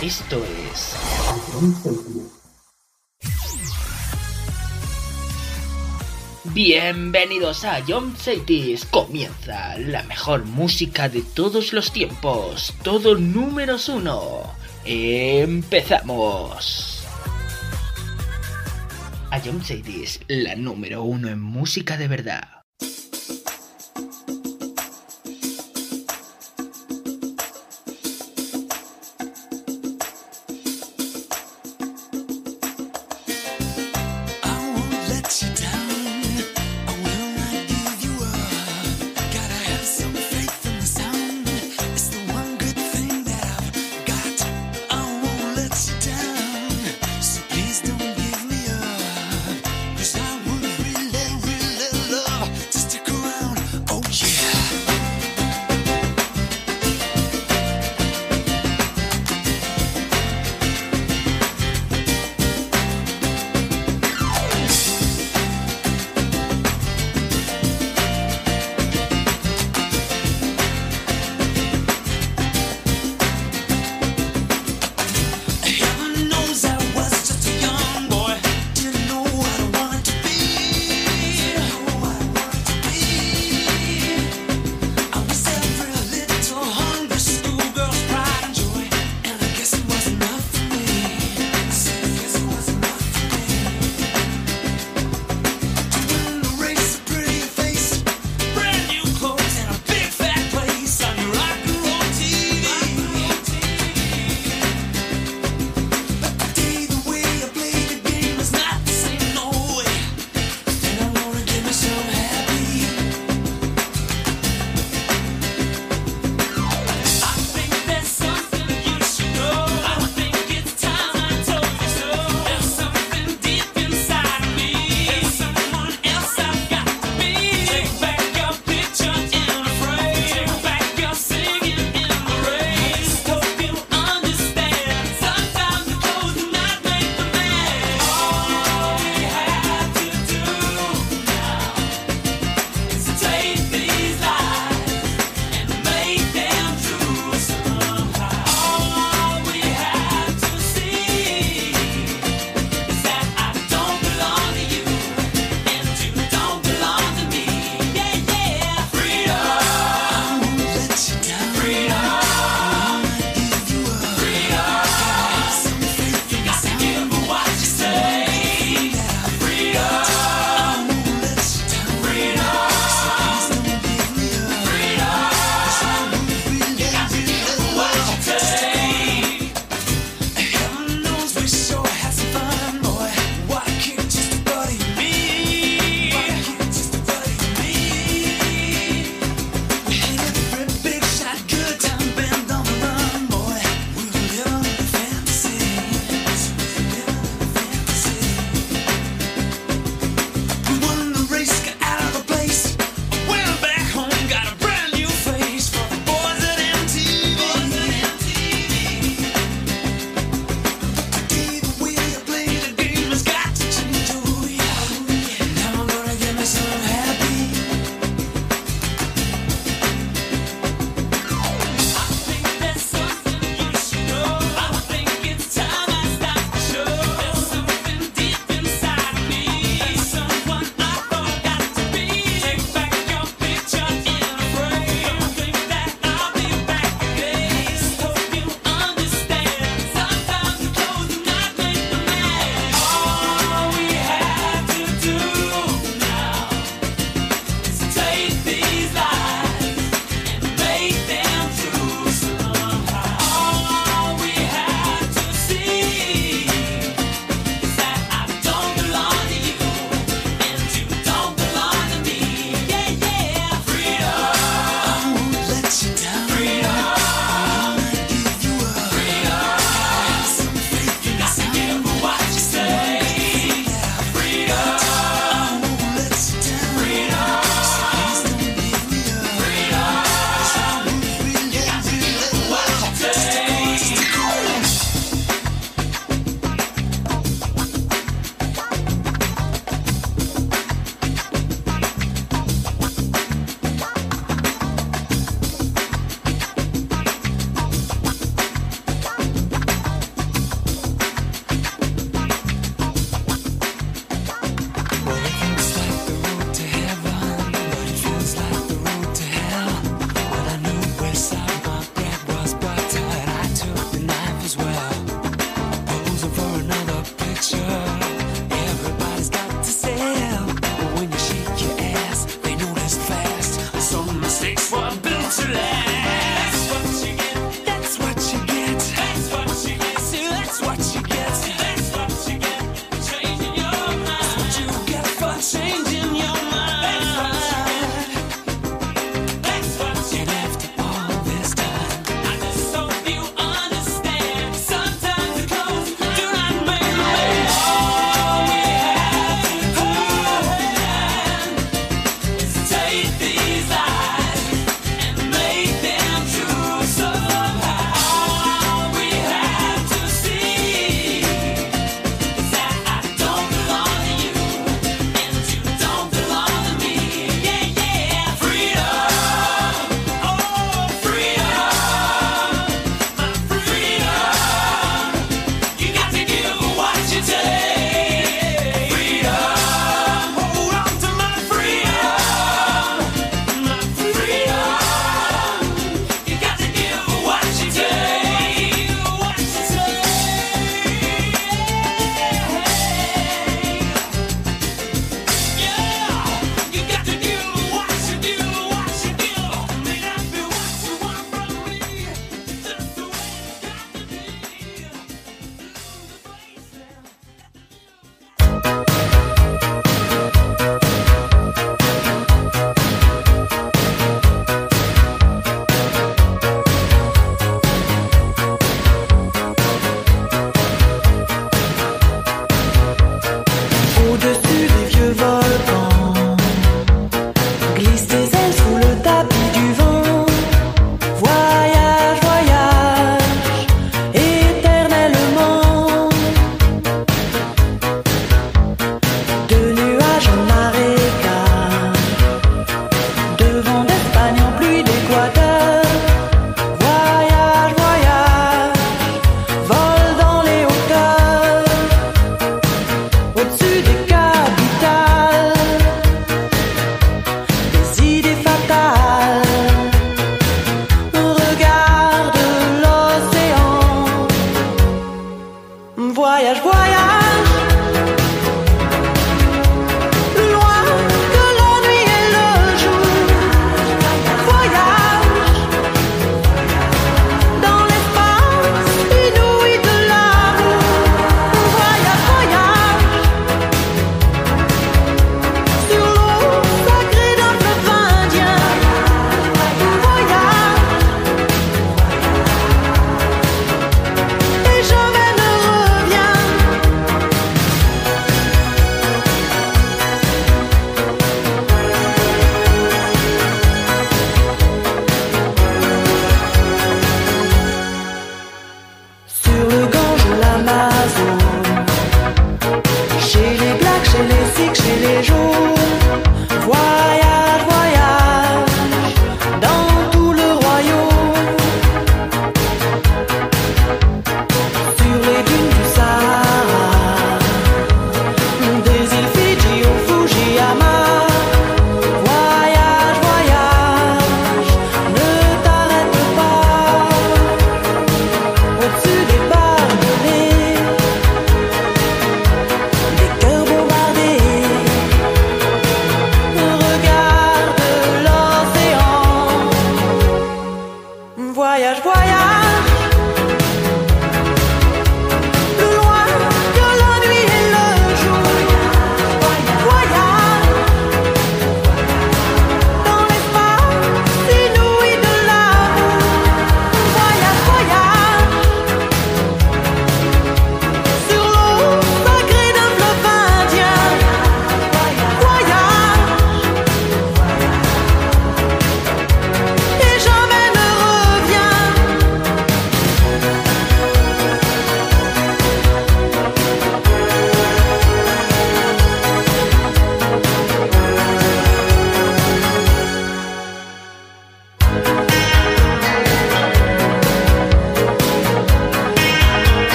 Esto es Bienvenidos a John Cities. Comienza la mejor música de todos los tiempos. Todo números uno. Empezamos. A John Cities, la número uno en música de verdad.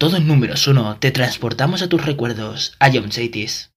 Todo en números uno te transportamos a tus recuerdos, a John Chaitis.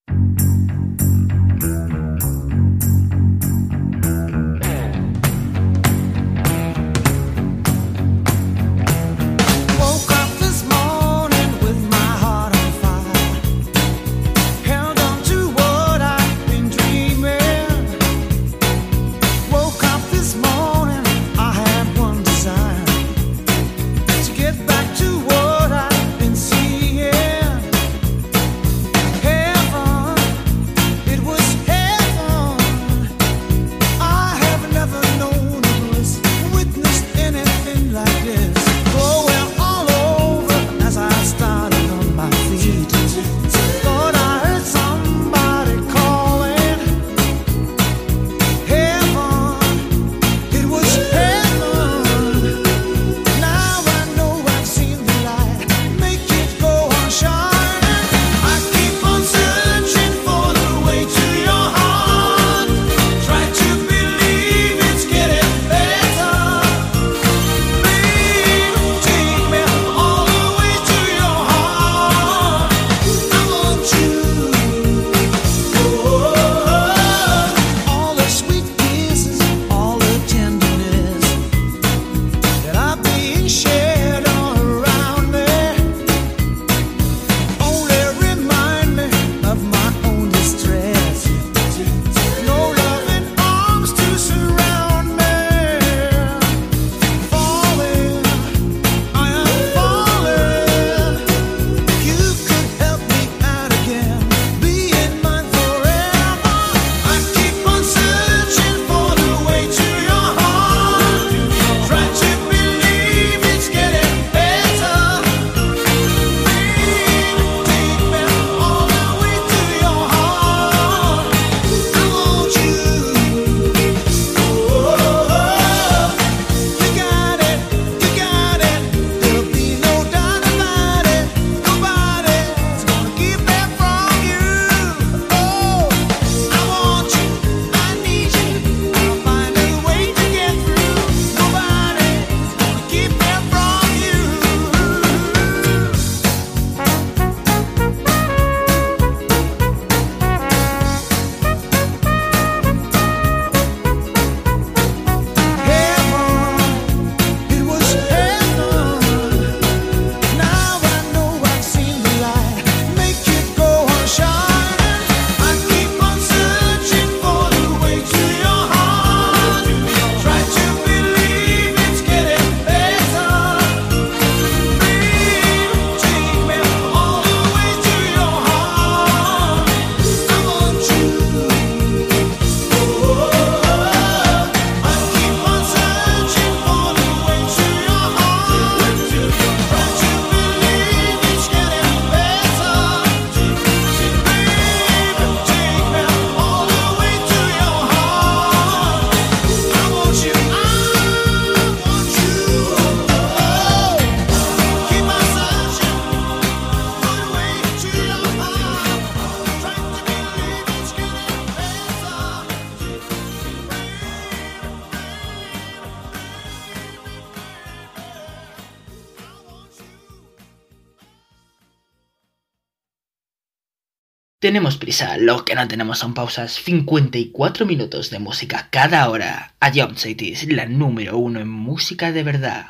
Tenemos prisa, lo que no tenemos son pausas. 54 minutos de música cada hora. A Jump Cities, la número uno en música de verdad.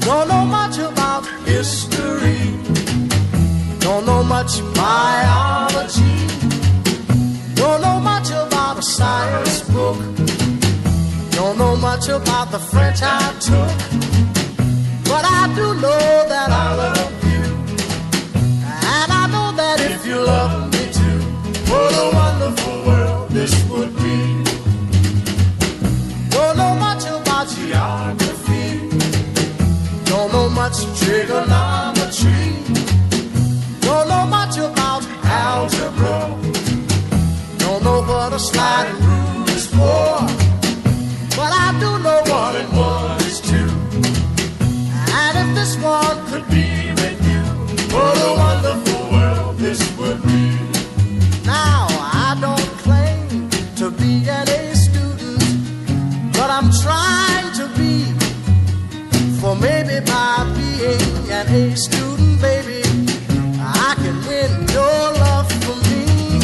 Don't know much about history. Don't know much biology. Don't know much about a science book. Don't know much about the French I took. But I do know that I love you. And I know that if you love me too, what a wonderful world this would be. Don't know much about geography. Don't know much trigonometry. Don't know much about algebra. Don't know what a sliding an A student, baby, I can win your love for me.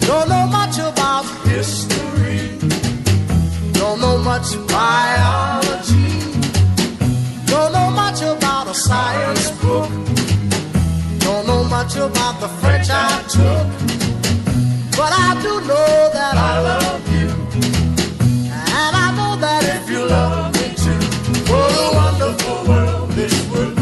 Don't know much about history, don't know much biology Don't know much about a science book. Don't know much about the French I took. But I do know that I love you. And I know that if you love me too, what a wonderful world this would be.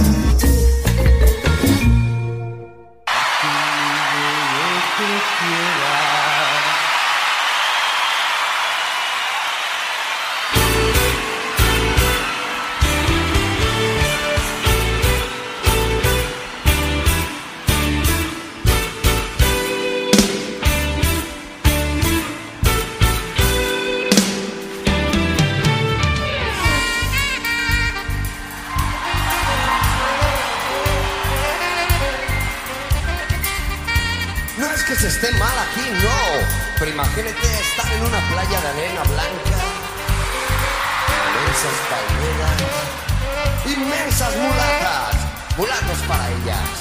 imagínate estar en una playa de arena blanca, inmensas palmeras, inmensas mulatas, mulatos para ellas.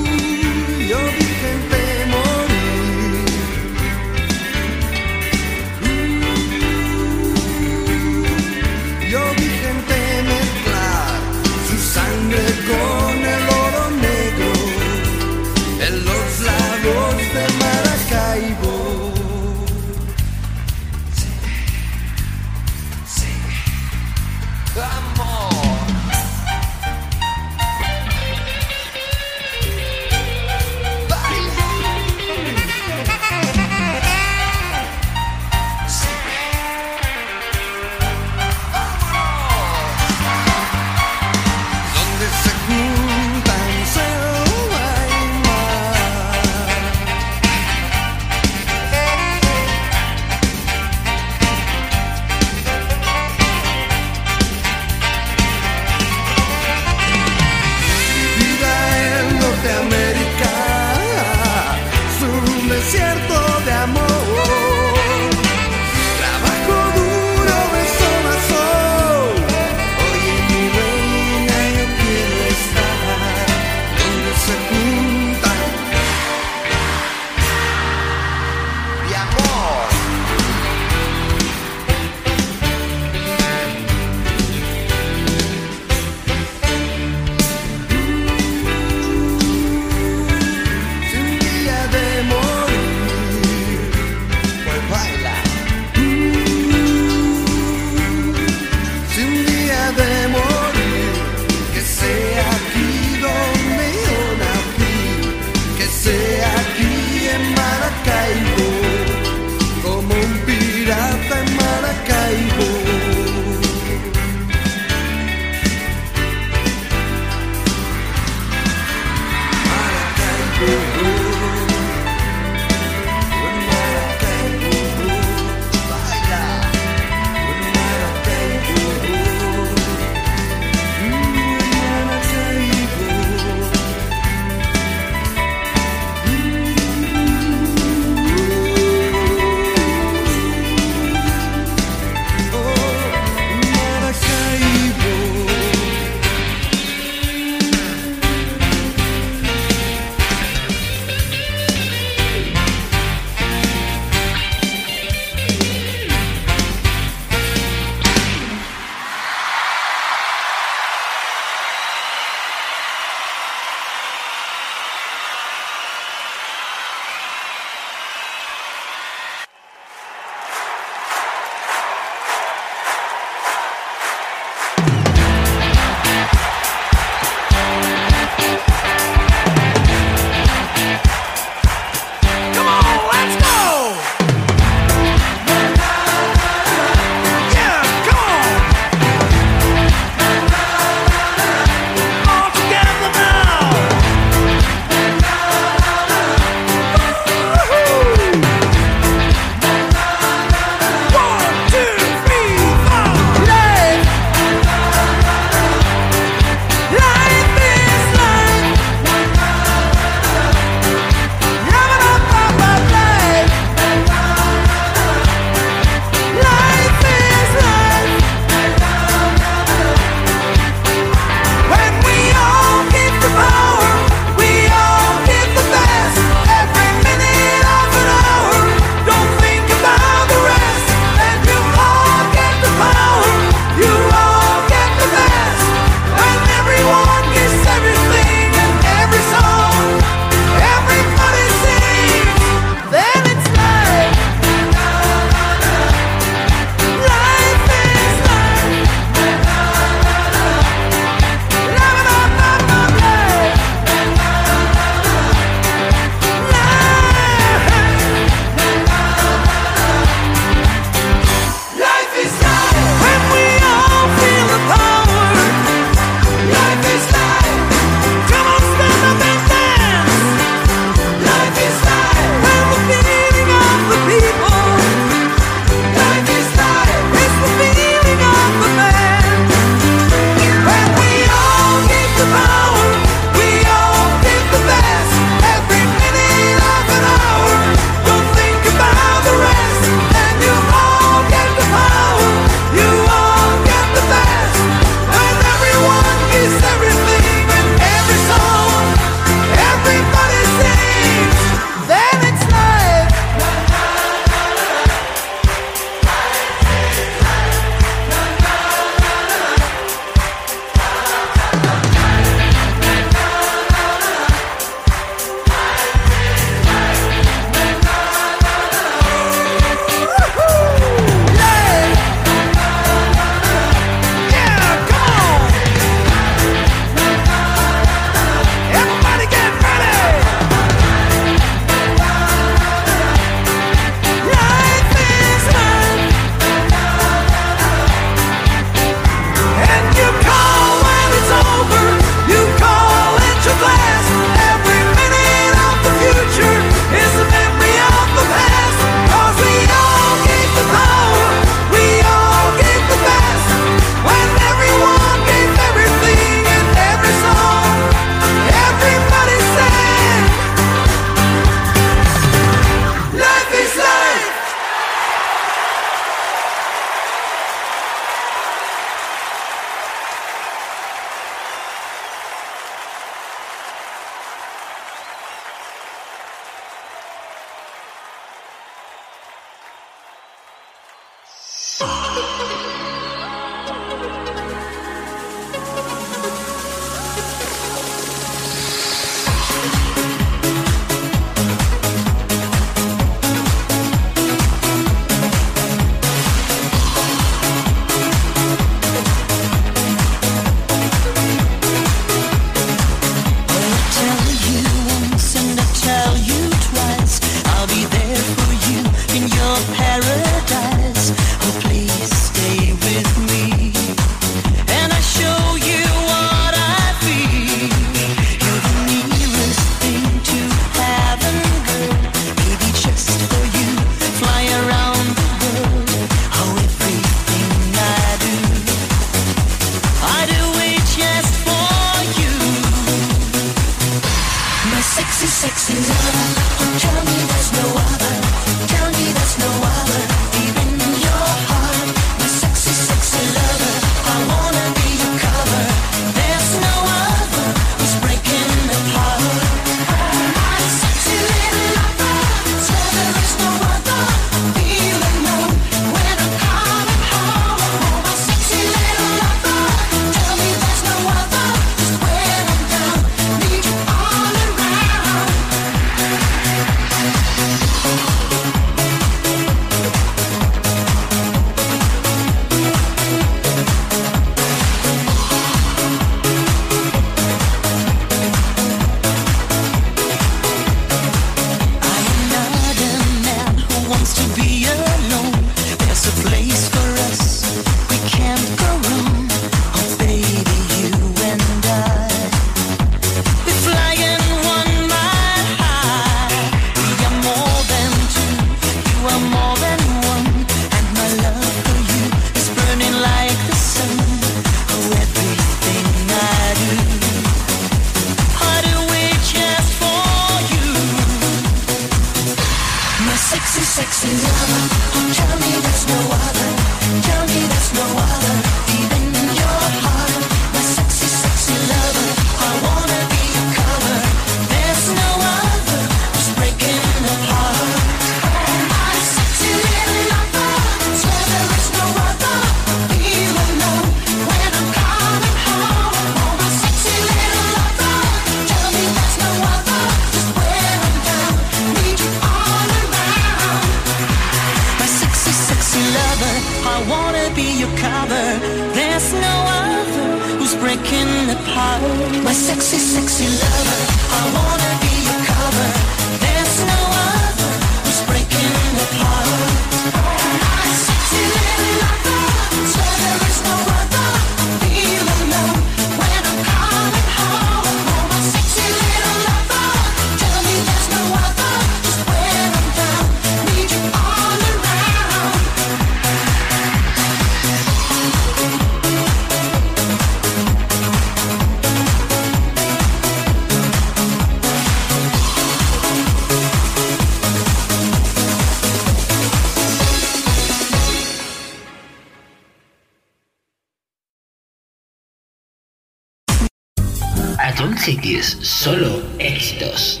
Solo éxitos.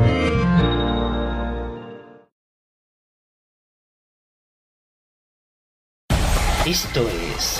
Esto es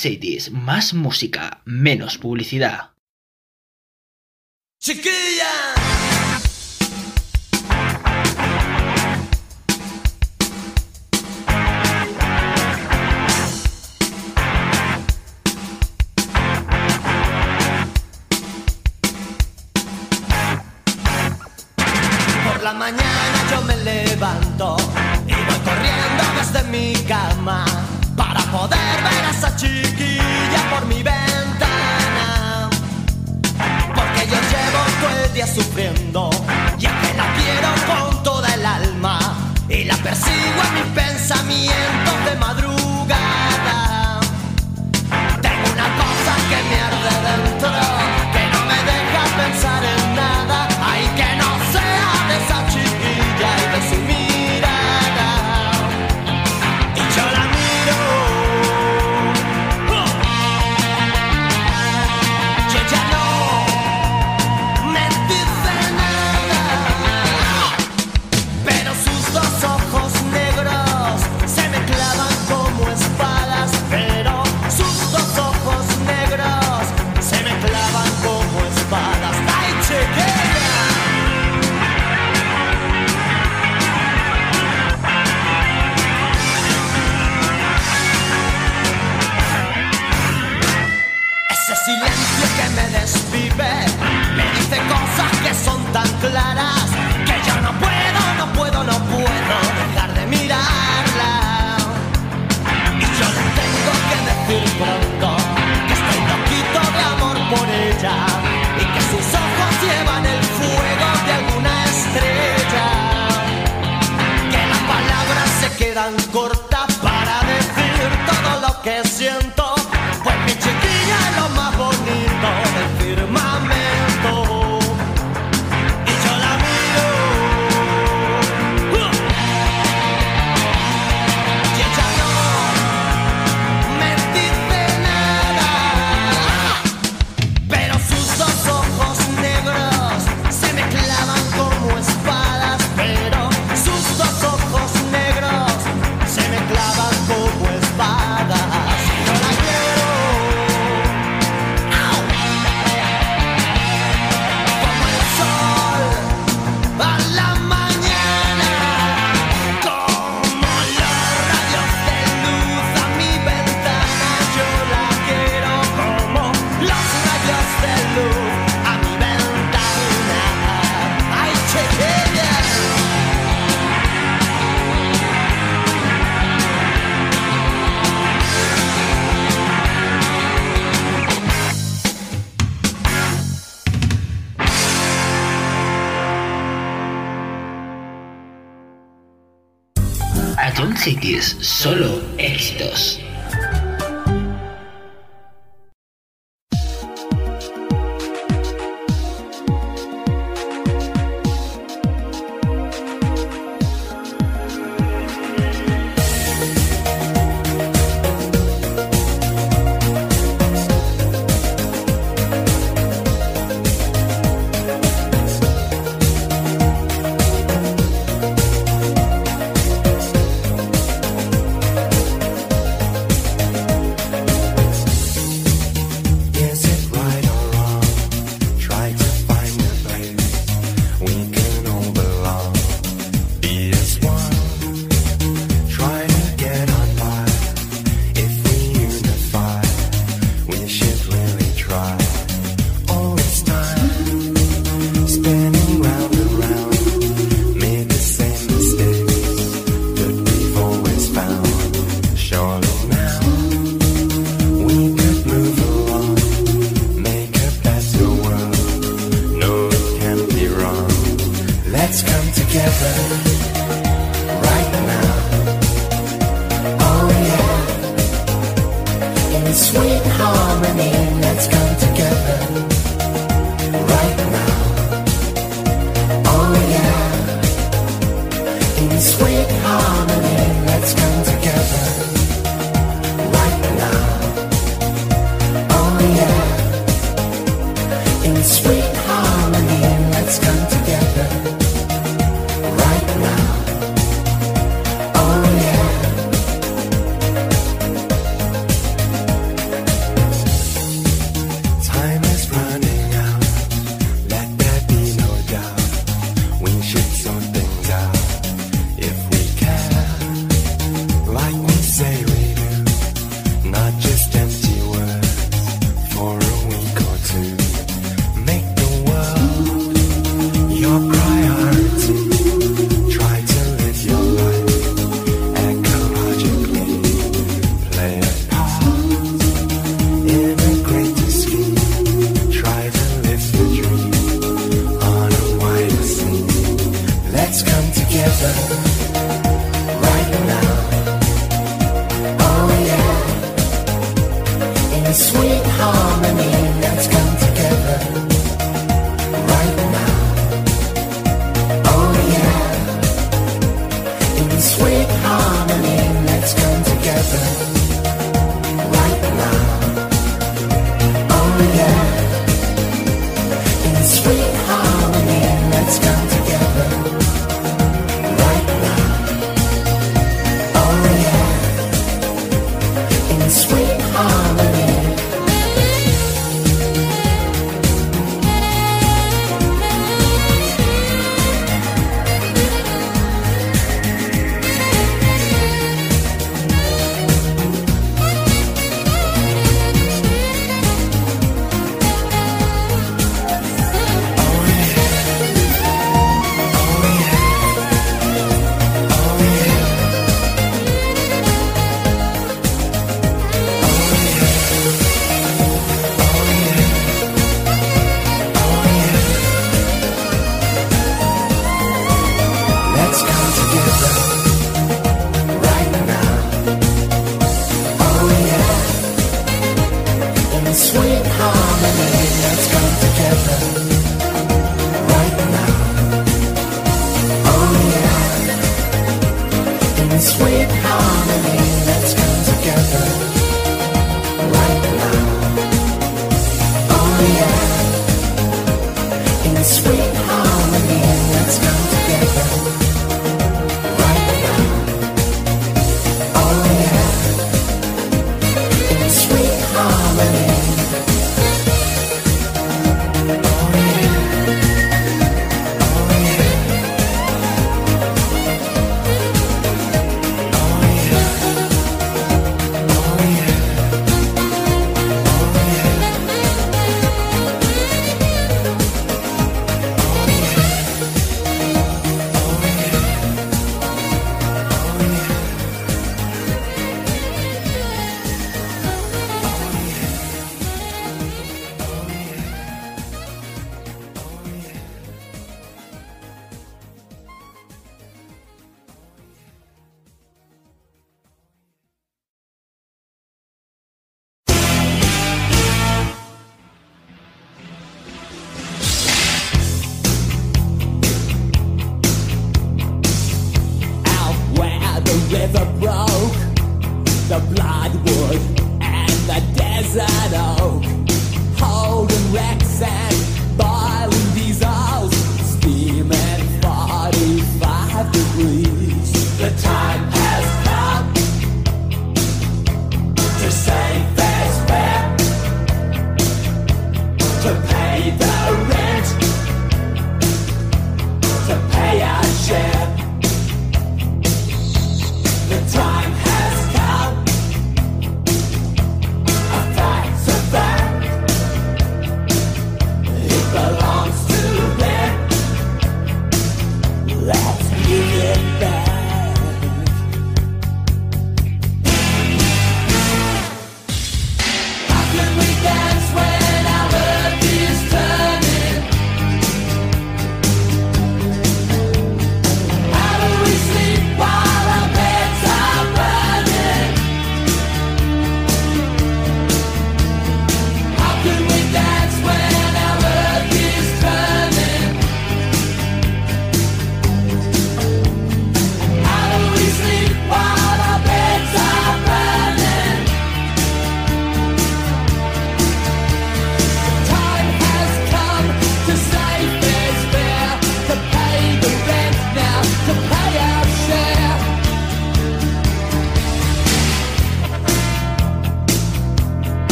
Cities, más música, menos publicidad. Chiquilla.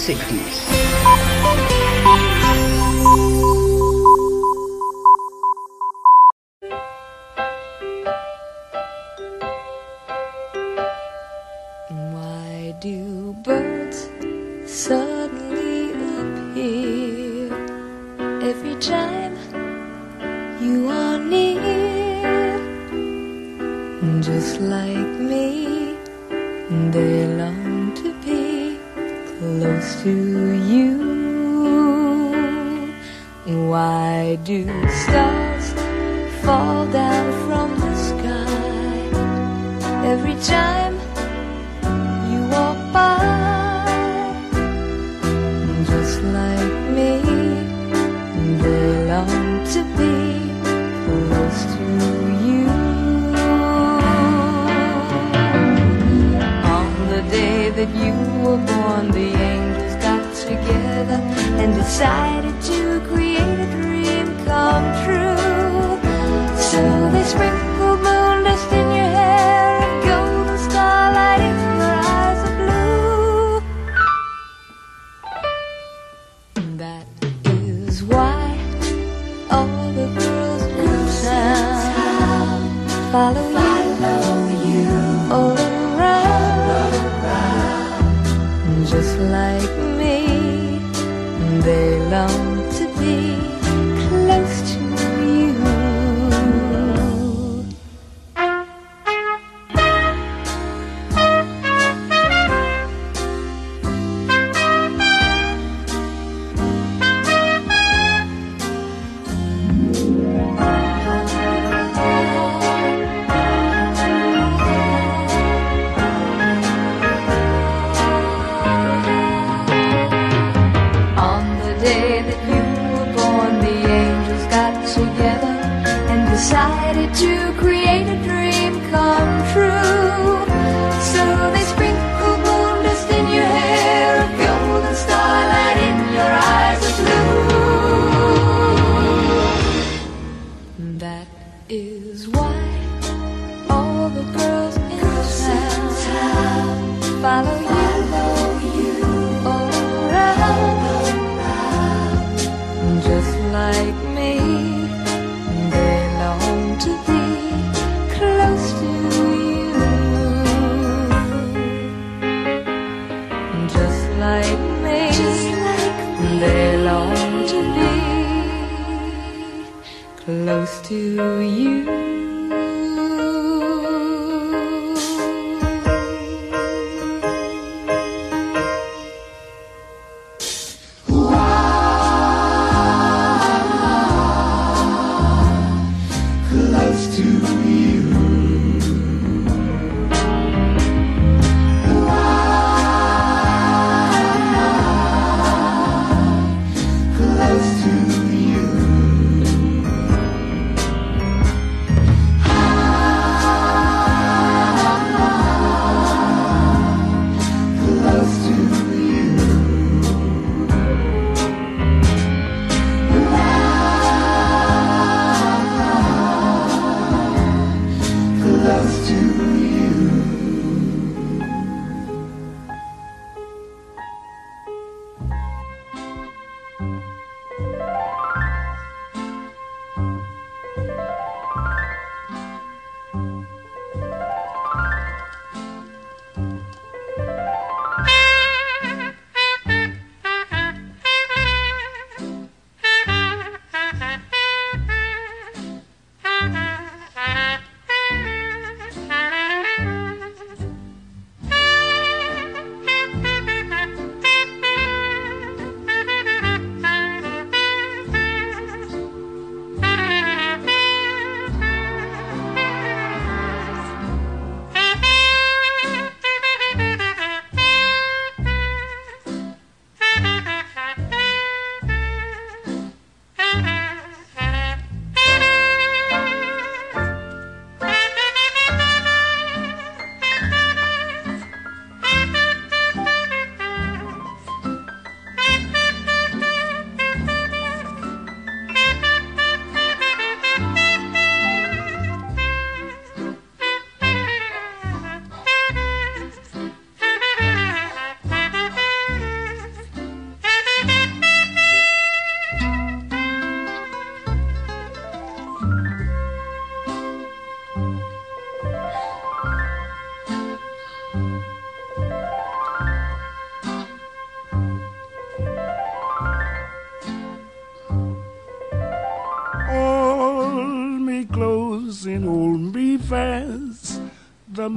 Sixties.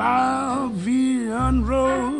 Lavian Road.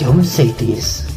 Es A John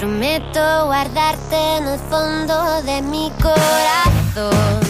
Prometo guardarte en el fondo de mi corazón.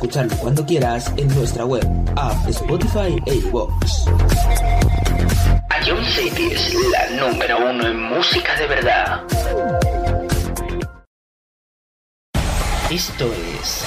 Escucharlo cuando quieras en nuestra web, app, Spotify e iVoox. A John City es la número uno en música de verdad. Esto es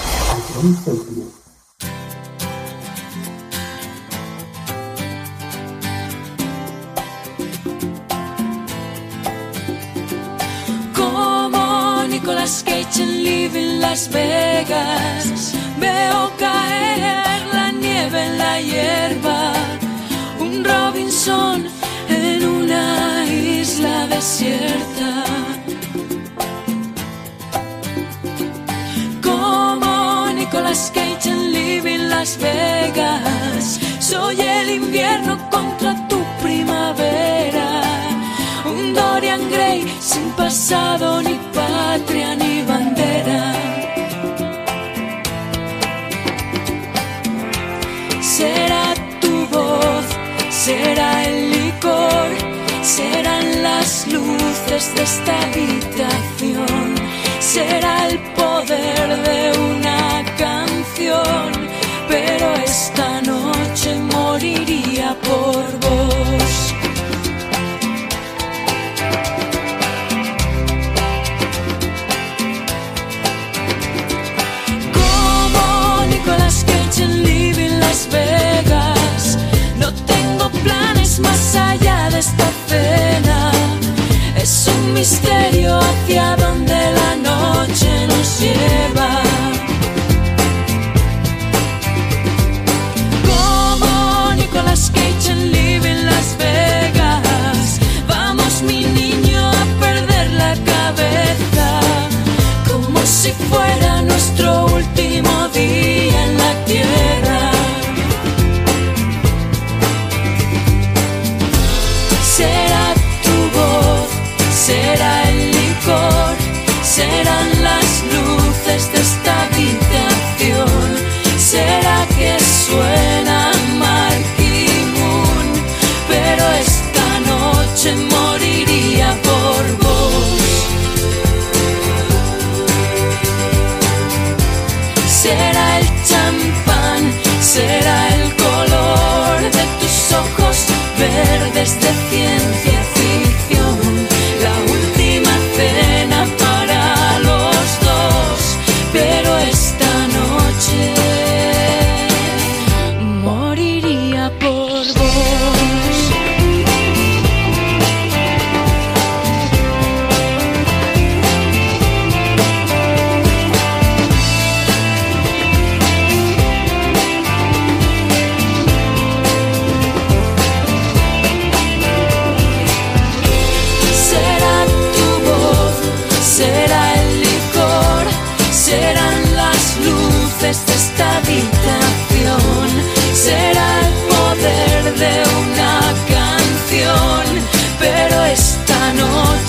Como Nicolas Cage en Living Las Vegas, veo caer la nieve en la hierba. Un Robinson en una isla desierta. Como Nicolas Cage en Living Las Vegas, soy el invierno contra tu primavera. Un Dorian Gray sin pasado, ni patria, ni bandera. Será el licor, serán las luces de esta habitación, será el poder de una canción, pero esta noche moriría por vos. Como Nicolas Cage en Living Las Vegas es más allá de esta pena. Es un misterio hacia donde la noche nos lleva. Como Nicolas Cage en Las Vegas, vamos mi niño a perder la cabeza, como si fuera nuestro último día en la tierra. serán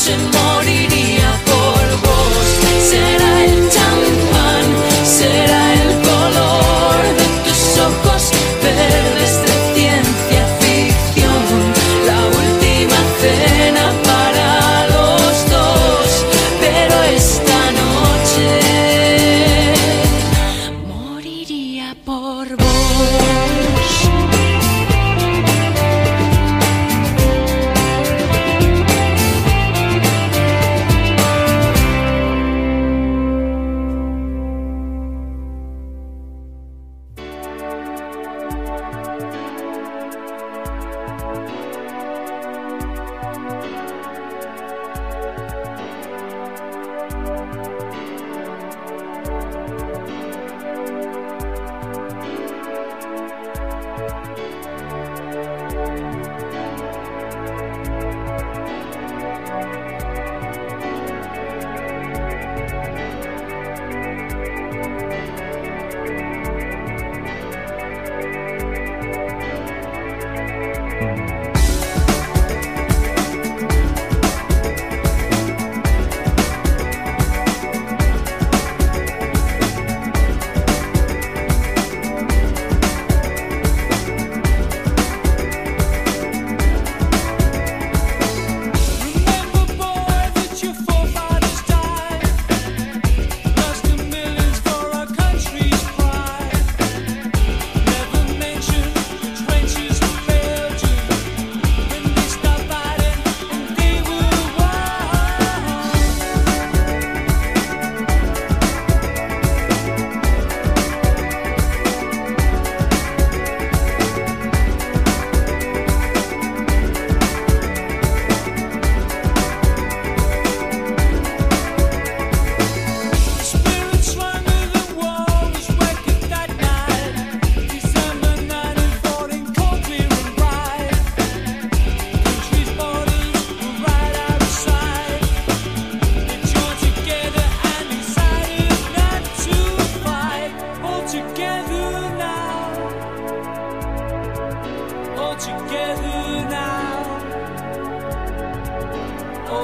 emotion.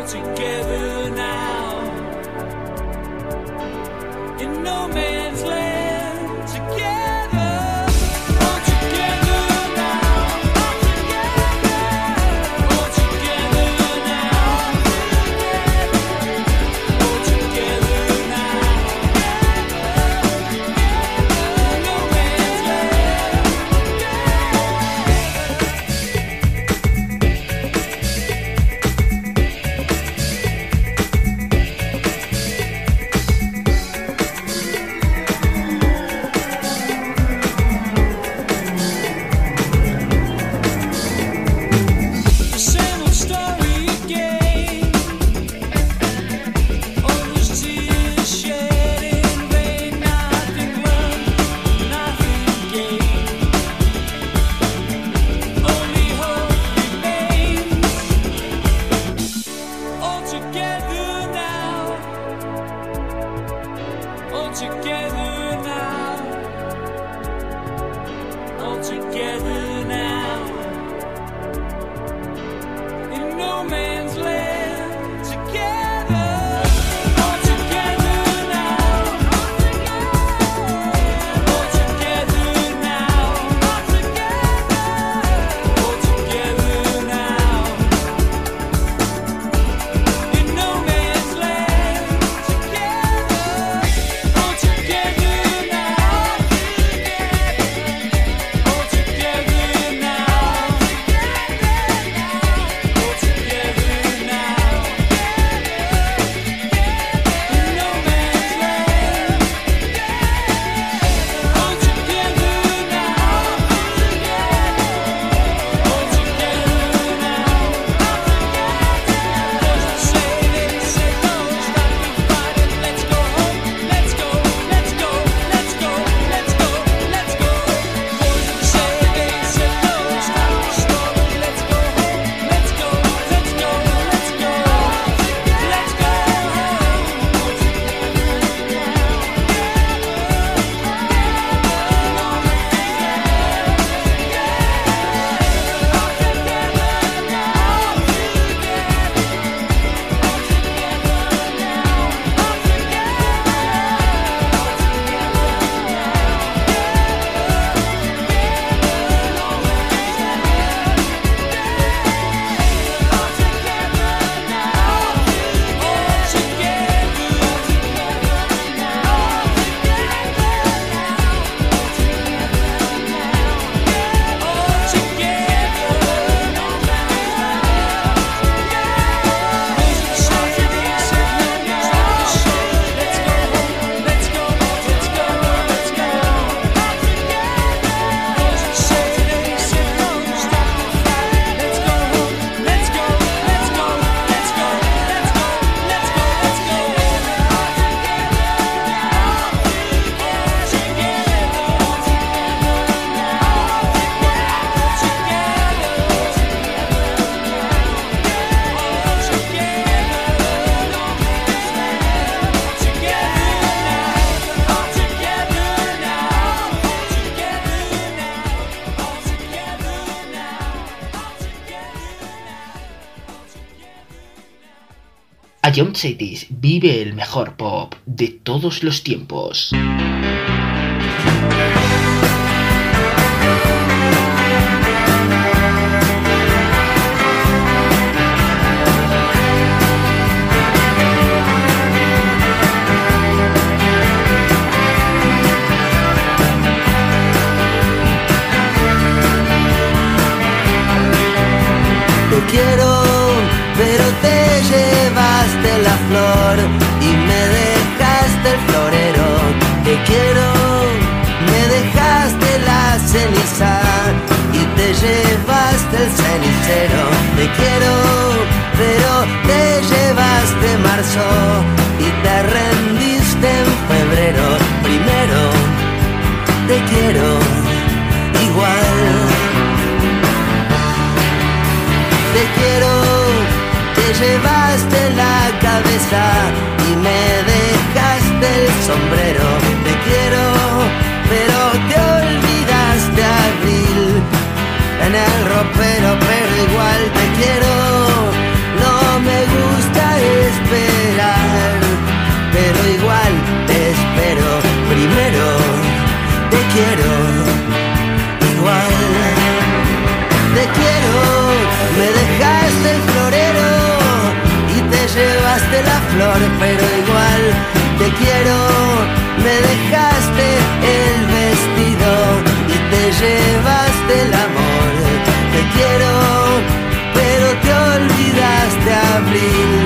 together. Ion Cities vive el mejor pop de todos los tiempos. te quiero, pero te llevaste marzo y te rendiste en febrero. Primero, te quiero igual. Te quiero, te llevaste la cabeza y me dejaste el sombrero quiero, me dejaste el vestido y te llevaste el amor. Te quiero, pero te olvidaste abril.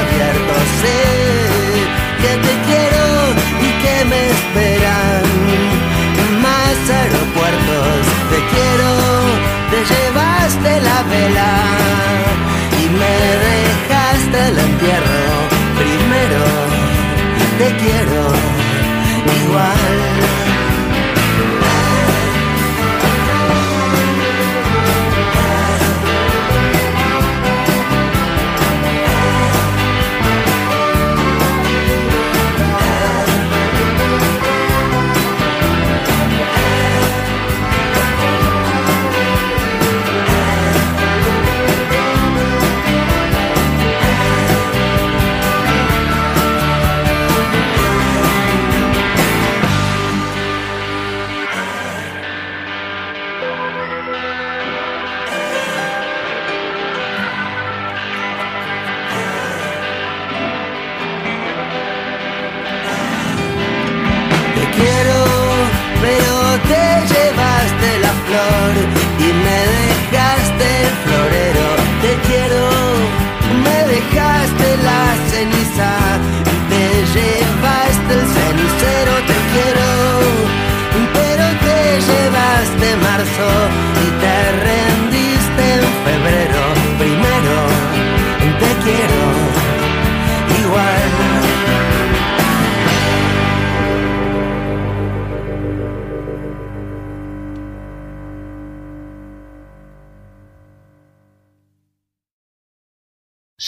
abiertos, sé que te quiero y que me esperan más aeropuertos. Te quiero, te llevaste la vela y me dejaste el entierro. Primero te quiero.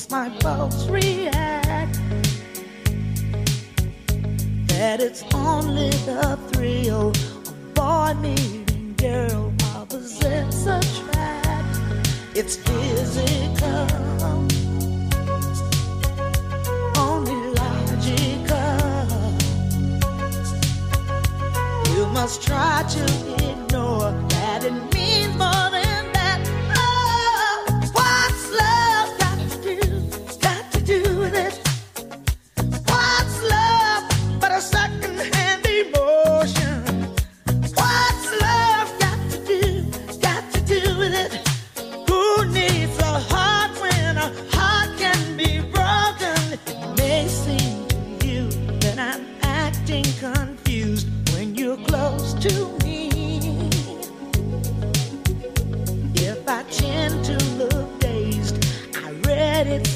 makes my pulse react. That it's only the thrill of boy meeting girl opposites attract. It's physical. Only logical. You must try to ignore that it means more than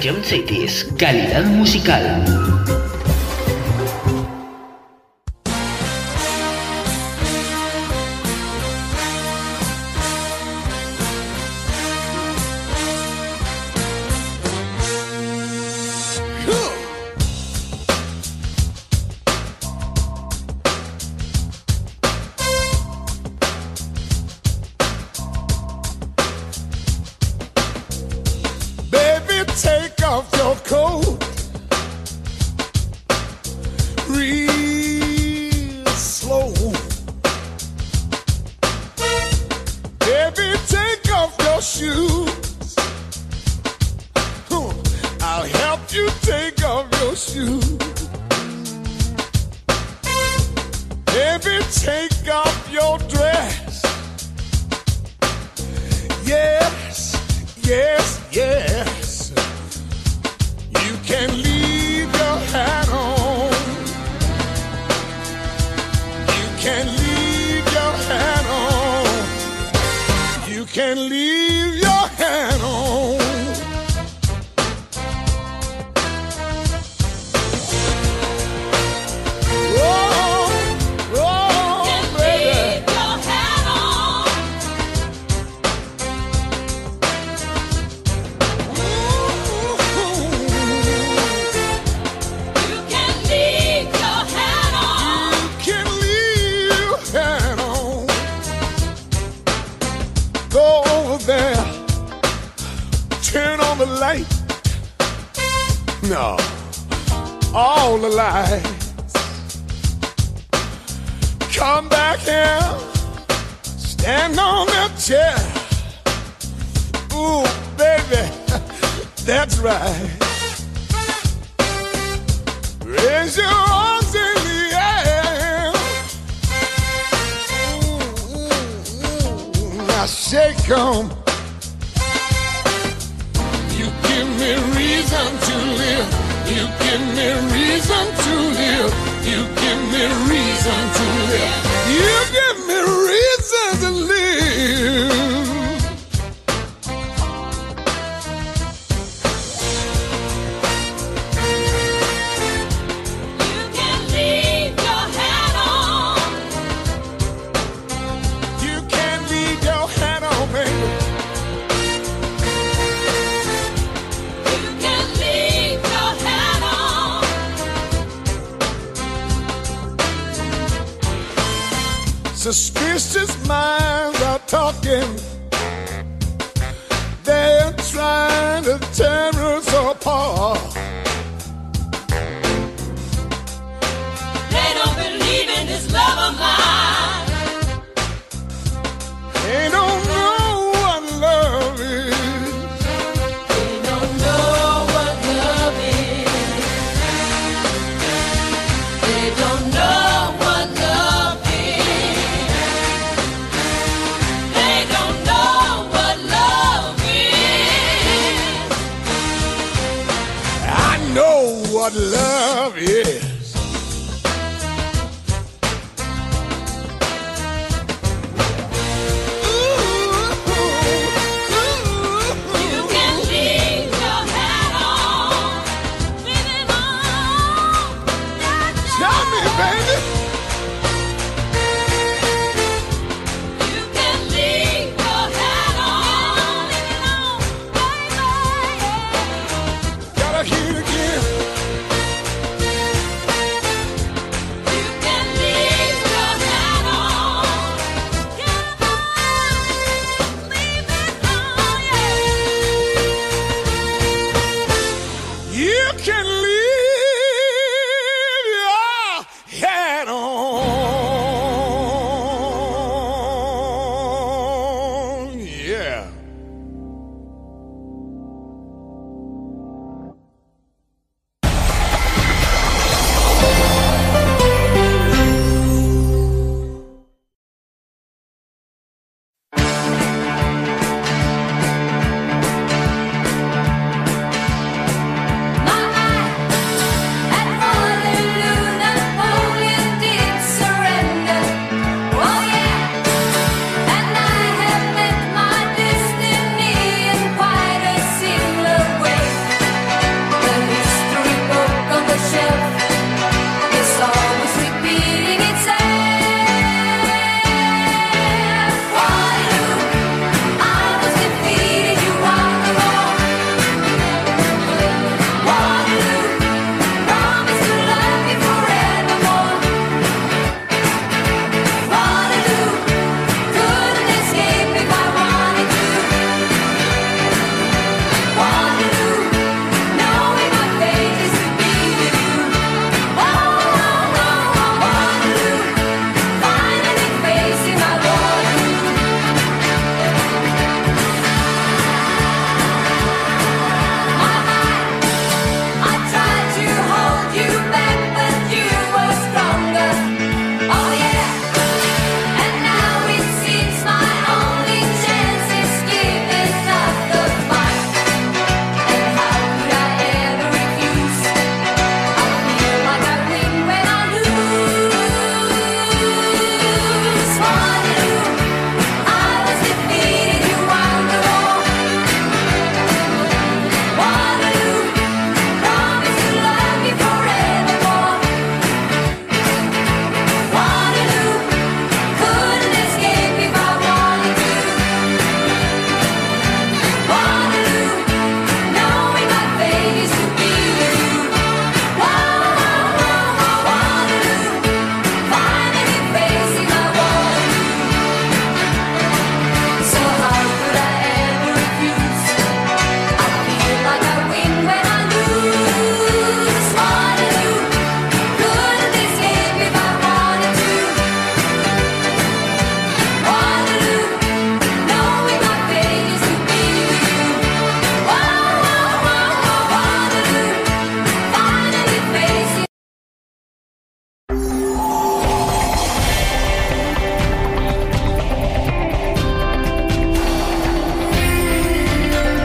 Jump Cities, calidad musical. What love is.